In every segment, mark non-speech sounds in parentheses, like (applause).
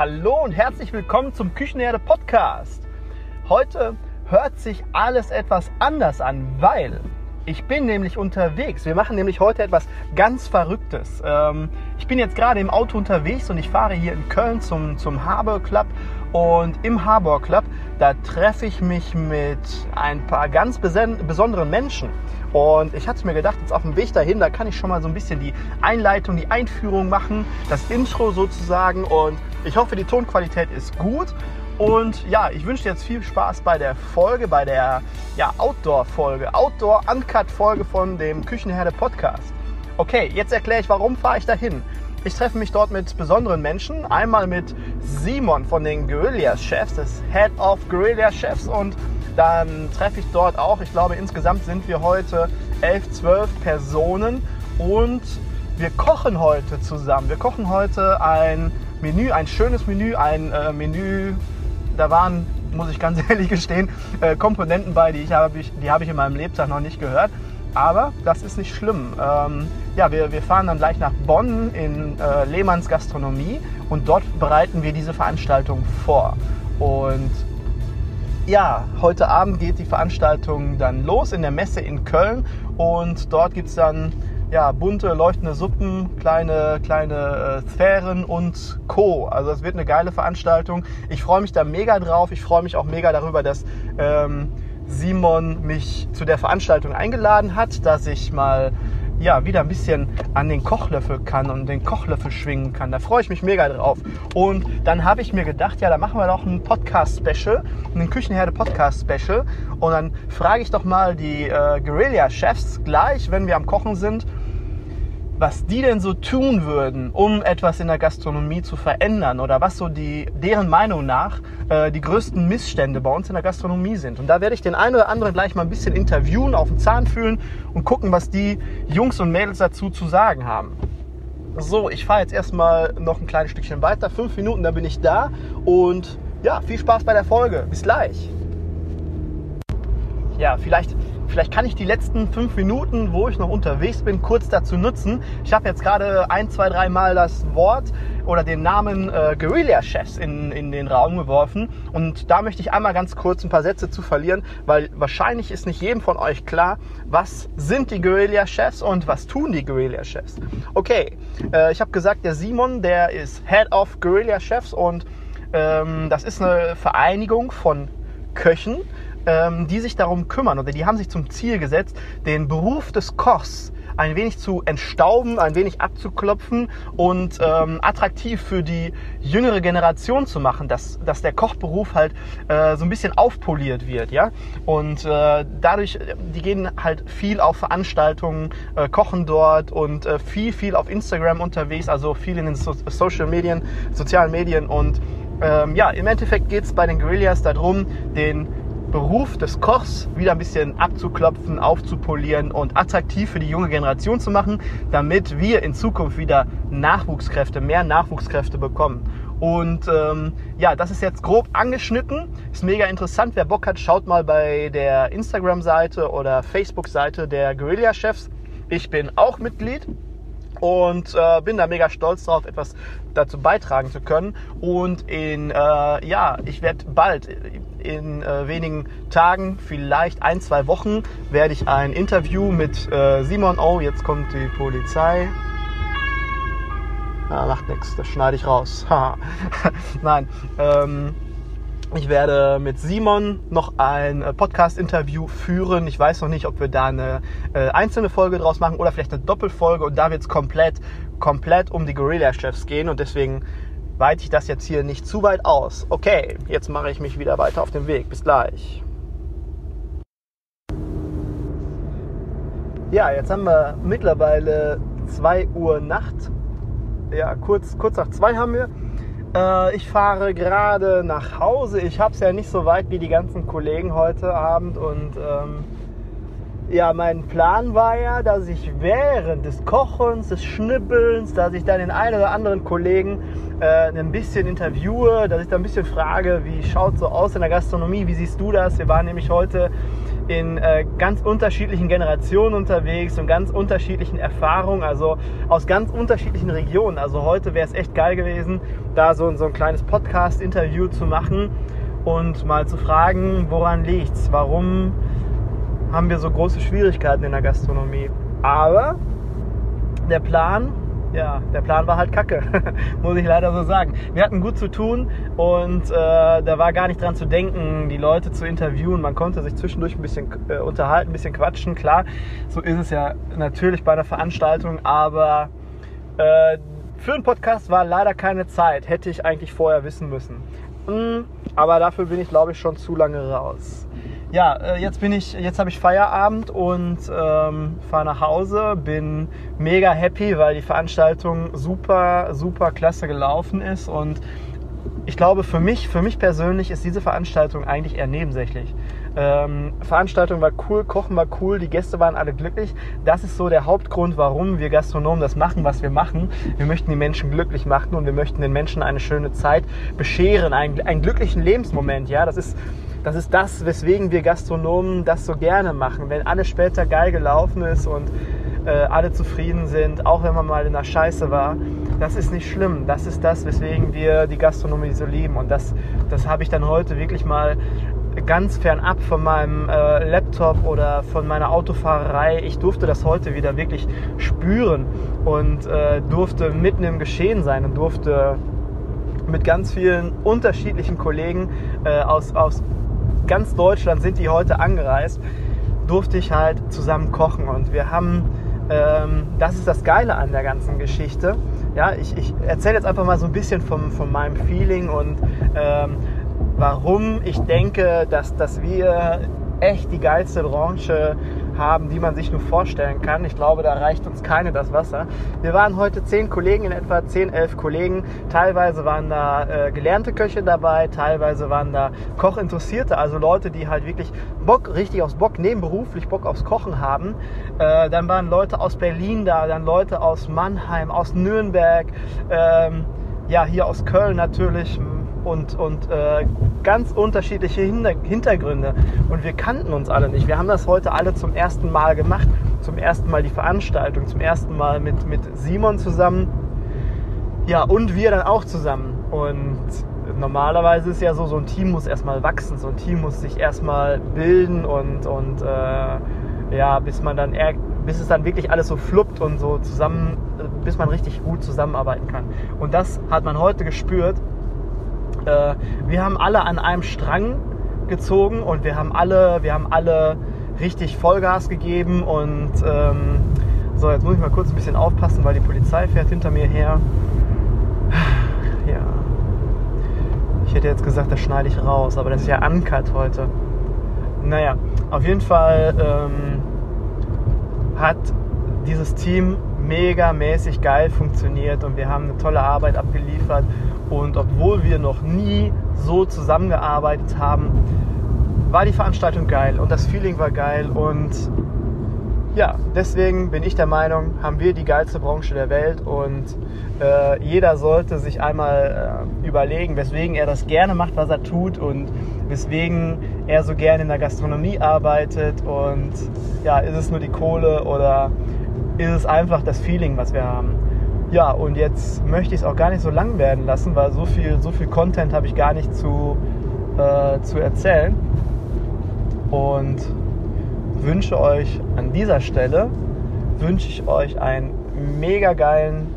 Hallo und herzlich willkommen zum Küchenherde Podcast. Heute hört sich alles etwas anders an, weil ich bin nämlich unterwegs. Wir machen nämlich heute etwas ganz Verrücktes. Ähm, ich bin jetzt gerade im Auto unterwegs und ich fahre hier in Köln zum, zum Harbor Club. Und im Harbor Club, da treffe ich mich mit ein paar ganz besonderen Menschen. Und ich hatte mir gedacht, jetzt auf dem Weg dahin, da kann ich schon mal so ein bisschen die Einleitung, die Einführung machen, das Intro sozusagen. Und ich hoffe, die Tonqualität ist gut. Und ja, ich wünsche dir jetzt viel Spaß bei der Folge, bei der ja, Outdoor-Folge, Outdoor-Uncut-Folge von dem Küchenherde Podcast. Okay, jetzt erkläre ich, warum fahre ich dahin. Ich treffe mich dort mit besonderen Menschen. Einmal mit Simon von den Guerillas Chefs, das Head of Guerilla Chefs. Und dann treffe ich dort auch, ich glaube insgesamt sind wir heute 11, 12 Personen. Und wir kochen heute zusammen. Wir kochen heute ein Menü, ein schönes Menü, ein äh, Menü, da waren, muss ich ganz (laughs) ehrlich gestehen, äh, Komponenten bei, die, ich habe, die habe ich in meinem Lebtag noch nicht gehört. Aber das ist nicht schlimm. Ähm, ja, wir, wir fahren dann gleich nach Bonn in äh, Lehmanns Gastronomie und dort bereiten wir diese Veranstaltung vor. Und ja, heute Abend geht die Veranstaltung dann los in der Messe in Köln und dort gibt es dann ja, bunte, leuchtende Suppen, kleine, kleine äh, Sphären und Co. Also es wird eine geile Veranstaltung. Ich freue mich da mega drauf. Ich freue mich auch mega darüber, dass ähm, Simon mich zu der Veranstaltung eingeladen hat, dass ich mal ja, wieder ein bisschen an den Kochlöffel kann und den Kochlöffel schwingen kann. Da freue ich mich mega drauf. Und dann habe ich mir gedacht, ja, da machen wir doch ein Podcast-Special, ein Küchenherde-Podcast-Special. Und dann frage ich doch mal die äh, Guerilla-Chefs gleich, wenn wir am Kochen sind, was die denn so tun würden, um etwas in der Gastronomie zu verändern oder was so die, deren Meinung nach äh, die größten Missstände bei uns in der Gastronomie sind. Und da werde ich den einen oder anderen gleich mal ein bisschen interviewen, auf den Zahn fühlen und gucken, was die Jungs und Mädels dazu zu sagen haben. So, ich fahre jetzt erstmal noch ein kleines Stückchen weiter. Fünf Minuten, dann bin ich da. Und ja, viel Spaß bei der Folge. Bis gleich. Ja, vielleicht Vielleicht kann ich die letzten fünf Minuten, wo ich noch unterwegs bin, kurz dazu nutzen. Ich habe jetzt gerade ein, zwei, drei Mal das Wort oder den Namen äh, Guerilla-Chefs in, in den Raum geworfen. Und da möchte ich einmal ganz kurz ein paar Sätze zu verlieren, weil wahrscheinlich ist nicht jedem von euch klar, was sind die Guerilla-Chefs und was tun die Guerilla-Chefs. Okay, äh, ich habe gesagt, der Simon, der ist Head of Guerilla-Chefs und ähm, das ist eine Vereinigung von Köchen, ähm, die sich darum kümmern oder die haben sich zum Ziel gesetzt, den Beruf des Kochs ein wenig zu entstauben, ein wenig abzuklopfen und ähm, attraktiv für die jüngere Generation zu machen, dass, dass der Kochberuf halt äh, so ein bisschen aufpoliert wird, ja. Und äh, dadurch, die gehen halt viel auf Veranstaltungen, äh, kochen dort und äh, viel, viel auf Instagram unterwegs, also viel in den so Social Medien, sozialen Medien und ähm, ja, im Endeffekt geht es bei den Guerillas darum, den Beruf des Kochs wieder ein bisschen abzuklopfen, aufzupolieren und attraktiv für die junge Generation zu machen, damit wir in Zukunft wieder Nachwuchskräfte, mehr Nachwuchskräfte bekommen. Und ähm, ja, das ist jetzt grob angeschnitten. Ist mega interessant. Wer Bock hat, schaut mal bei der Instagram-Seite oder Facebook-Seite der Guerilla-Chefs. Ich bin auch Mitglied und äh, bin da mega stolz drauf, etwas dazu beitragen zu können. Und in, äh, ja, ich werde bald, in äh, wenigen Tagen, vielleicht ein, zwei Wochen, werde ich ein Interview mit äh, Simon, oh, jetzt kommt die Polizei. Ah, macht nichts, das schneide ich raus. (laughs) Nein, ähm, ich werde mit Simon noch ein äh, Podcast-Interview führen. Ich weiß noch nicht, ob wir da eine äh, einzelne Folge draus machen oder vielleicht eine Doppelfolge. Und da wird es komplett, komplett um die Guerilla-Chefs gehen. Und deswegen weite ich das jetzt hier nicht zu weit aus. Okay, jetzt mache ich mich wieder weiter auf den Weg. Bis gleich. Ja, jetzt haben wir mittlerweile 2 Uhr Nacht. Ja, kurz, kurz nach 2 haben wir. Äh, ich fahre gerade nach Hause. Ich habe es ja nicht so weit wie die ganzen Kollegen heute Abend und ähm, ja, mein Plan war ja, dass ich während des Kochens, des Schnippelns, dass ich dann den einen oder anderen Kollegen äh, ein bisschen interviewe, dass ich da ein bisschen frage, wie schaut so aus in der Gastronomie, wie siehst du das? Wir waren nämlich heute in äh, ganz unterschiedlichen Generationen unterwegs und ganz unterschiedlichen Erfahrungen, also aus ganz unterschiedlichen Regionen. Also heute wäre es echt geil gewesen, da so, so ein kleines Podcast-Interview zu machen und mal zu fragen, woran liegt's? Warum haben wir so große Schwierigkeiten in der Gastronomie? Aber der Plan ja, der Plan war halt kacke, (laughs) muss ich leider so sagen. Wir hatten gut zu tun und äh, da war gar nicht dran zu denken, die Leute zu interviewen. Man konnte sich zwischendurch ein bisschen äh, unterhalten, ein bisschen quatschen. Klar, so ist es ja natürlich bei einer Veranstaltung, aber äh, für einen Podcast war leider keine Zeit. Hätte ich eigentlich vorher wissen müssen. Mm, aber dafür bin ich, glaube ich, schon zu lange raus ja, äh, jetzt bin ich, jetzt habe ich Feierabend und ähm, fahre nach Hause. Bin mega happy, weil die Veranstaltung super, super klasse gelaufen ist und ich glaube, für mich, für mich persönlich ist diese Veranstaltung eigentlich eher nebensächlich. Ähm, Veranstaltung war cool, Kochen war cool, die Gäste waren alle glücklich. Das ist so der Hauptgrund, warum wir Gastronomen das machen, was wir machen. Wir möchten die Menschen glücklich machen und wir möchten den Menschen eine schöne Zeit bescheren, einen, einen glücklichen Lebensmoment. Ja, das ist das ist das, weswegen wir Gastronomen das so gerne machen. Wenn alles später geil gelaufen ist und äh, alle zufrieden sind, auch wenn man mal in der Scheiße war, das ist nicht schlimm. Das ist das, weswegen wir die Gastronomie so lieben. Und das, das habe ich dann heute wirklich mal ganz fernab von meinem äh, Laptop oder von meiner Autofahrerei. Ich durfte das heute wieder wirklich spüren und äh, durfte mitten im Geschehen sein und durfte mit ganz vielen unterschiedlichen Kollegen äh, aus, aus ganz Deutschland sind die heute angereist, durfte ich halt zusammen kochen. Und wir haben, ähm, das ist das Geile an der ganzen Geschichte. Ja, ich, ich erzähle jetzt einfach mal so ein bisschen vom, von meinem Feeling und ähm, warum ich denke, dass, dass wir echt die geilste Branche haben, die man sich nur vorstellen kann. Ich glaube, da reicht uns keine das Wasser. Wir waren heute zehn Kollegen, in etwa zehn, elf Kollegen. Teilweise waren da äh, gelernte Köche dabei, teilweise waren da Kochinteressierte, also Leute, die halt wirklich Bock, richtig aufs Bock, nebenberuflich Bock aufs Kochen haben. Äh, dann waren Leute aus Berlin da, dann Leute aus Mannheim, aus Nürnberg, ähm, ja, hier aus Köln natürlich und, und äh, ganz unterschiedliche Hintergründe. Und wir kannten uns alle nicht. Wir haben das heute alle zum ersten Mal gemacht. Zum ersten Mal die Veranstaltung, zum ersten Mal mit, mit Simon zusammen. Ja, und wir dann auch zusammen. Und normalerweise ist ja so, so ein Team muss erstmal wachsen, so ein Team muss sich erstmal bilden und, und äh, ja, bis man dann bis es dann wirklich alles so fluppt und so zusammen, bis man richtig gut zusammenarbeiten kann. Und das hat man heute gespürt äh, wir haben alle an einem Strang gezogen und wir haben alle, wir haben alle richtig Vollgas gegeben und ähm, so, jetzt muss ich mal kurz ein bisschen aufpassen, weil die Polizei fährt hinter mir her. Ja. Ich hätte jetzt gesagt, das schneide ich raus, aber das ist ja uncut heute. Naja, auf jeden Fall ähm, hat dieses Team mega mäßig geil funktioniert und wir haben eine tolle Arbeit abgeliefert und obwohl wir noch nie so zusammengearbeitet haben, war die Veranstaltung geil und das Feeling war geil. Und ja, deswegen bin ich der Meinung, haben wir die geilste Branche der Welt und äh, jeder sollte sich einmal äh, überlegen, weswegen er das gerne macht, was er tut und weswegen er so gerne in der Gastronomie arbeitet. Und ja, ist es nur die Kohle oder ist es einfach das Feeling, was wir haben? Ja, und jetzt möchte ich es auch gar nicht so lang werden lassen, weil so viel, so viel Content habe ich gar nicht zu, äh, zu erzählen. Und wünsche euch an dieser Stelle, wünsche ich euch einen mega geilen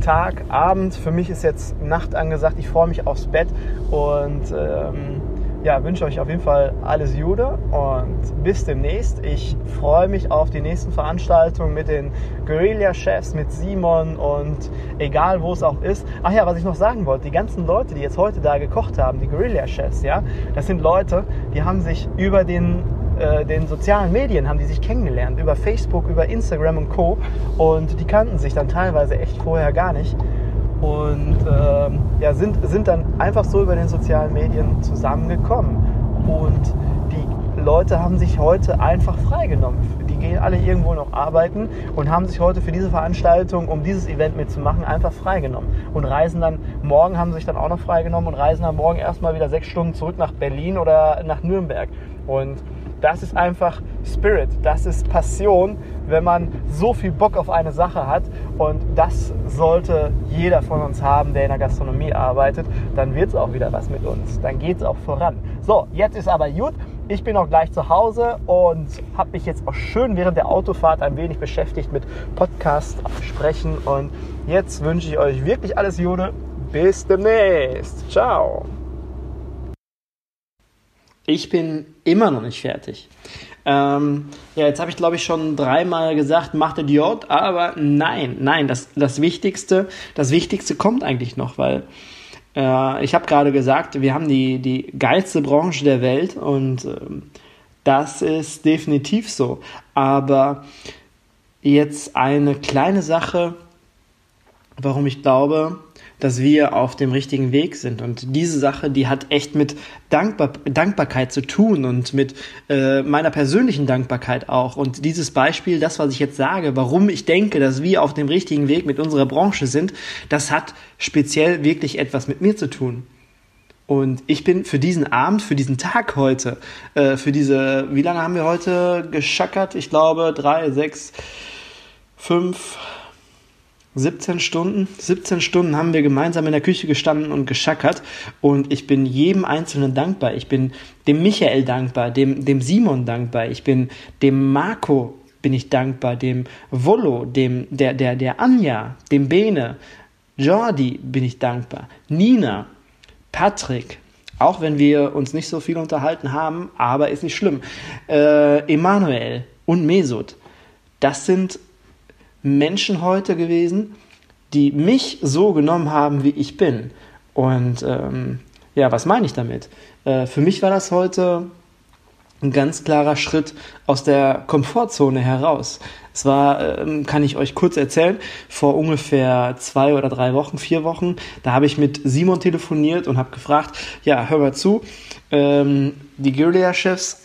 Tag, Abend. Für mich ist jetzt Nacht angesagt. Ich freue mich aufs Bett und ähm, ja, wünsche euch auf jeden Fall alles Jude und bis demnächst. Ich freue mich auf die nächsten Veranstaltungen mit den Guerilla-Chefs, mit Simon und egal wo es auch ist. Ach ja, was ich noch sagen wollte, die ganzen Leute, die jetzt heute da gekocht haben, die Guerilla-Chefs, ja, das sind Leute, die haben sich über den äh, den sozialen Medien haben die sich kennengelernt, über Facebook, über Instagram und Co. Und die kannten sich dann teilweise echt vorher gar nicht und ähm, ja, sind, sind dann einfach so über den sozialen Medien zusammengekommen. Und die Leute haben sich heute einfach freigenommen. Die gehen alle irgendwo noch arbeiten und haben sich heute für diese Veranstaltung, um dieses Event mitzumachen, einfach freigenommen. Und reisen dann, morgen haben sich dann auch noch freigenommen und reisen dann morgen erstmal wieder sechs Stunden zurück nach Berlin oder nach Nürnberg. Und das ist einfach Spirit, das ist Passion, wenn man so viel Bock auf eine Sache hat. Und das sollte jeder von uns haben, der in der Gastronomie arbeitet. Dann wird es auch wieder was mit uns. Dann geht es auch voran. So, jetzt ist aber gut. Ich bin auch gleich zu Hause und habe mich jetzt auch schön während der Autofahrt ein wenig beschäftigt mit Podcast sprechen. Und jetzt wünsche ich euch wirklich alles Gute. Bis demnächst. Ciao. Ich bin immer noch nicht fertig. Ähm, ja, jetzt habe ich glaube ich schon dreimal gesagt, macht Idiot, aber nein, nein, das, das Wichtigste, das Wichtigste kommt eigentlich noch, weil äh, ich habe gerade gesagt, wir haben die, die geilste Branche der Welt und äh, das ist definitiv so. Aber jetzt eine kleine Sache, warum ich glaube, dass wir auf dem richtigen Weg sind. Und diese Sache, die hat echt mit Dankbar Dankbarkeit zu tun und mit äh, meiner persönlichen Dankbarkeit auch. Und dieses Beispiel, das, was ich jetzt sage, warum ich denke, dass wir auf dem richtigen Weg mit unserer Branche sind, das hat speziell wirklich etwas mit mir zu tun. Und ich bin für diesen Abend, für diesen Tag heute, äh, für diese, wie lange haben wir heute geschackert? Ich glaube, drei, sechs, fünf, 17 Stunden. 17 Stunden haben wir gemeinsam in der Küche gestanden und geschackert. Und ich bin jedem Einzelnen dankbar. Ich bin dem Michael dankbar, dem, dem Simon dankbar. Ich bin dem Marco bin ich dankbar, dem Volo, dem, der, der, der Anja, dem Bene, Jordi bin ich dankbar, Nina, Patrick, auch wenn wir uns nicht so viel unterhalten haben, aber ist nicht schlimm, äh, Emanuel und Mesut. Das sind Menschen heute gewesen, die mich so genommen haben, wie ich bin. Und ähm, ja, was meine ich damit? Äh, für mich war das heute ein ganz klarer Schritt aus der Komfortzone heraus. Es war, ähm, kann ich euch kurz erzählen, vor ungefähr zwei oder drei Wochen, vier Wochen, da habe ich mit Simon telefoniert und habe gefragt, ja, hör mal zu, ähm, die Guerilla-Chefs,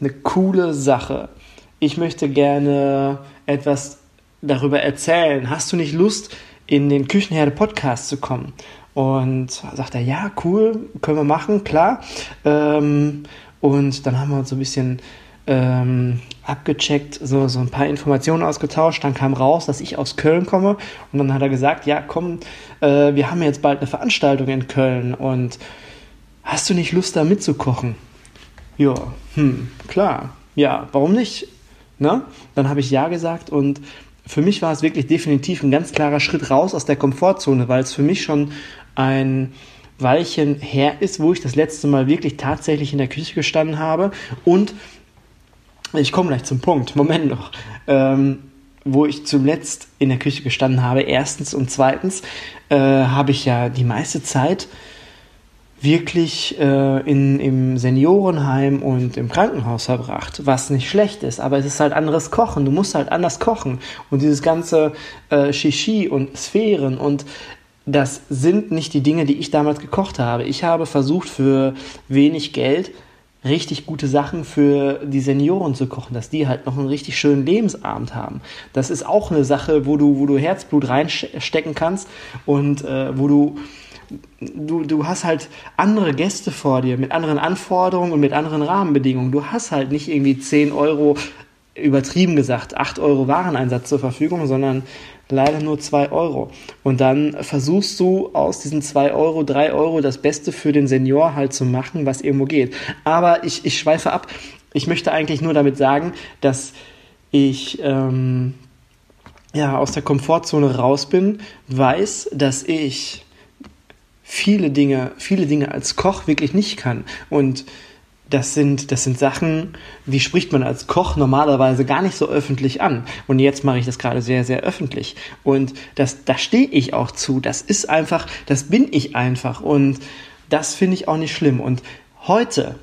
eine coole Sache. Ich möchte gerne etwas darüber erzählen. Hast du nicht Lust, in den Küchenherde Podcast zu kommen? Und sagt er, ja, cool, können wir machen, klar. Ähm, und dann haben wir uns so ein bisschen ähm, abgecheckt, so, so ein paar Informationen ausgetauscht. Dann kam raus, dass ich aus Köln komme. Und dann hat er gesagt, ja, komm, äh, wir haben jetzt bald eine Veranstaltung in Köln. Und hast du nicht Lust, da mitzukochen? Ja, hm, klar. Ja, warum nicht? Ne? Dann habe ich ja gesagt und für mich war es wirklich definitiv ein ganz klarer Schritt raus aus der Komfortzone, weil es für mich schon ein Weilchen her ist, wo ich das letzte Mal wirklich tatsächlich in der Küche gestanden habe. Und ich komme gleich zum Punkt, Moment noch. Ähm, wo ich zuletzt in der Küche gestanden habe. Erstens und zweitens äh, habe ich ja die meiste Zeit wirklich äh, in, im Seniorenheim und im Krankenhaus verbracht, was nicht schlecht ist, aber es ist halt anderes Kochen. Du musst halt anders kochen. Und dieses ganze äh, Shishi und Sphären und das sind nicht die Dinge, die ich damals gekocht habe. Ich habe versucht, für wenig Geld richtig gute Sachen für die Senioren zu kochen, dass die halt noch einen richtig schönen Lebensabend haben. Das ist auch eine Sache, wo du, wo du Herzblut reinstecken kannst und äh, wo du du, du hast halt andere Gäste vor dir mit anderen Anforderungen und mit anderen Rahmenbedingungen. Du hast halt nicht irgendwie 10 Euro, übertrieben gesagt, 8 Euro Wareneinsatz zur Verfügung, sondern leider nur 2 Euro. Und dann versuchst du aus diesen 2 Euro, 3 Euro das Beste für den Senior halt zu machen, was irgendwo geht. Aber ich, ich schweife ab. Ich möchte eigentlich nur damit sagen, dass ich ähm, ja, aus der Komfortzone raus bin, weiß, dass ich viele Dinge, viele Dinge als Koch wirklich nicht kann. Und das sind, das sind Sachen, die spricht man als Koch normalerweise gar nicht so öffentlich an. Und jetzt mache ich das gerade sehr, sehr öffentlich. Und das, da stehe ich auch zu. Das ist einfach, das bin ich einfach. Und das finde ich auch nicht schlimm. Und heute,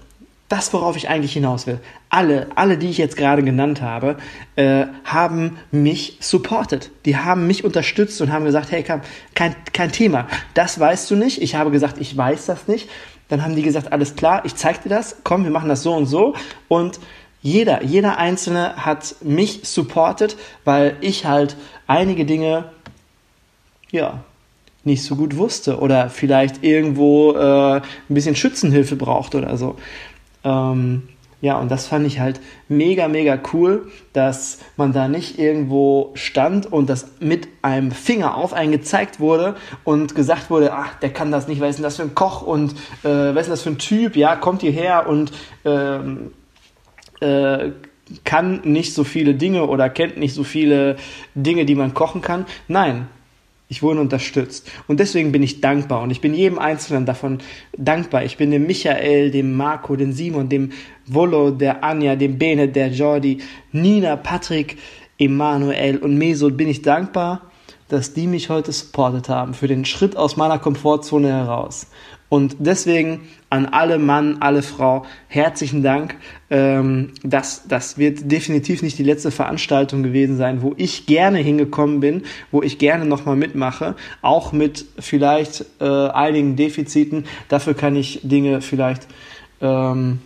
das, worauf ich eigentlich hinaus will, alle, alle, die ich jetzt gerade genannt habe, äh, haben mich supported. Die haben mich unterstützt und haben gesagt, hey, kein, kein Thema. Das weißt du nicht. Ich habe gesagt, ich weiß das nicht. Dann haben die gesagt, alles klar, ich zeig dir das. Komm, wir machen das so und so. Und jeder, jeder Einzelne hat mich supported, weil ich halt einige Dinge, ja, nicht so gut wusste oder vielleicht irgendwo äh, ein bisschen Schützenhilfe braucht oder so. Ähm, ja, und das fand ich halt mega, mega cool, dass man da nicht irgendwo stand und das mit einem Finger auf einen gezeigt wurde und gesagt wurde, ach, der kann das nicht, was ist denn das für ein Koch und äh, was ist das für ein Typ, ja, kommt hierher und ähm, äh, kann nicht so viele Dinge oder kennt nicht so viele Dinge, die man kochen kann. Nein, ich wurde unterstützt. Und deswegen bin ich dankbar. Und ich bin jedem Einzelnen davon dankbar. Ich bin dem Michael, dem Marco, dem Simon, dem Volo, der Anja, dem Bene, der Jordi, Nina, Patrick, Emanuel und Mesut bin ich dankbar, dass die mich heute supportet haben für den Schritt aus meiner Komfortzone heraus. Und deswegen an alle Mann, alle Frau, herzlichen Dank. Ähm, das, das wird definitiv nicht die letzte Veranstaltung gewesen sein, wo ich gerne hingekommen bin, wo ich gerne nochmal mitmache, auch mit vielleicht äh, einigen Defiziten. Dafür kann ich Dinge vielleicht ähm,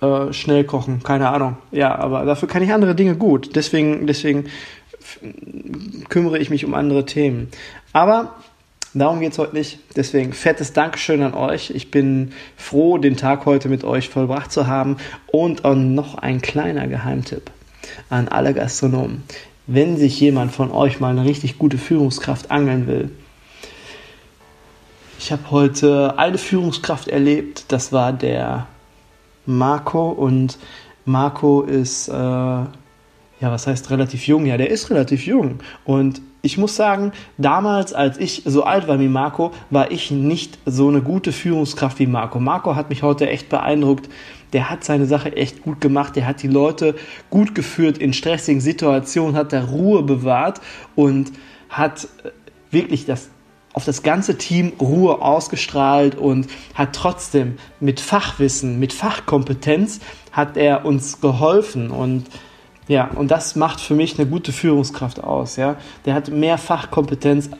äh, schnell kochen, keine Ahnung. Ja, aber dafür kann ich andere Dinge gut. Deswegen, deswegen kümmere ich mich um andere Themen. Aber Darum geht es heute nicht. Deswegen fettes Dankeschön an euch. Ich bin froh, den Tag heute mit euch vollbracht zu haben. Und noch ein kleiner Geheimtipp an alle Gastronomen. Wenn sich jemand von euch mal eine richtig gute Führungskraft angeln will, ich habe heute eine Führungskraft erlebt, das war der Marco und Marco ist, äh, ja, was heißt relativ jung? Ja, der ist relativ jung und ich muss sagen, damals, als ich so alt war wie Marco, war ich nicht so eine gute Führungskraft wie Marco. Marco hat mich heute echt beeindruckt. Der hat seine Sache echt gut gemacht. Der hat die Leute gut geführt in stressigen Situationen, hat der Ruhe bewahrt und hat äh, wirklich das auf das ganze Team Ruhe ausgestrahlt und hat trotzdem mit Fachwissen, mit Fachkompetenz hat er uns geholfen und ja, und das macht für mich eine gute Führungskraft aus. Ja, der hat mehr Fachkompetenz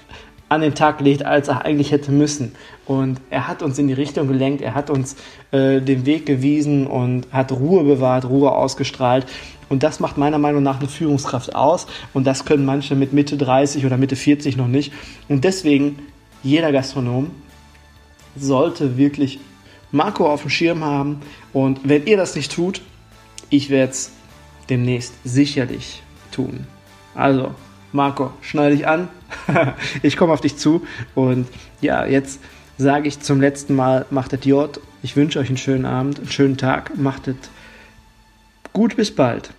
an den Tag gelegt, als er eigentlich hätte müssen. Und er hat uns in die Richtung gelenkt, er hat uns äh, den Weg gewiesen und hat Ruhe bewahrt, Ruhe ausgestrahlt. Und das macht meiner Meinung nach eine Führungskraft aus. Und das können manche mit Mitte 30 oder Mitte 40 noch nicht. Und deswegen, jeder Gastronom sollte wirklich Marco auf dem Schirm haben. Und wenn ihr das nicht tut, ich werde es demnächst sicherlich tun. Also, Marco, schnall dich an. (laughs) ich komme auf dich zu. Und ja, jetzt sage ich zum letzten Mal, macht es J. Ich wünsche euch einen schönen Abend, einen schönen Tag. Macht es gut, bis bald.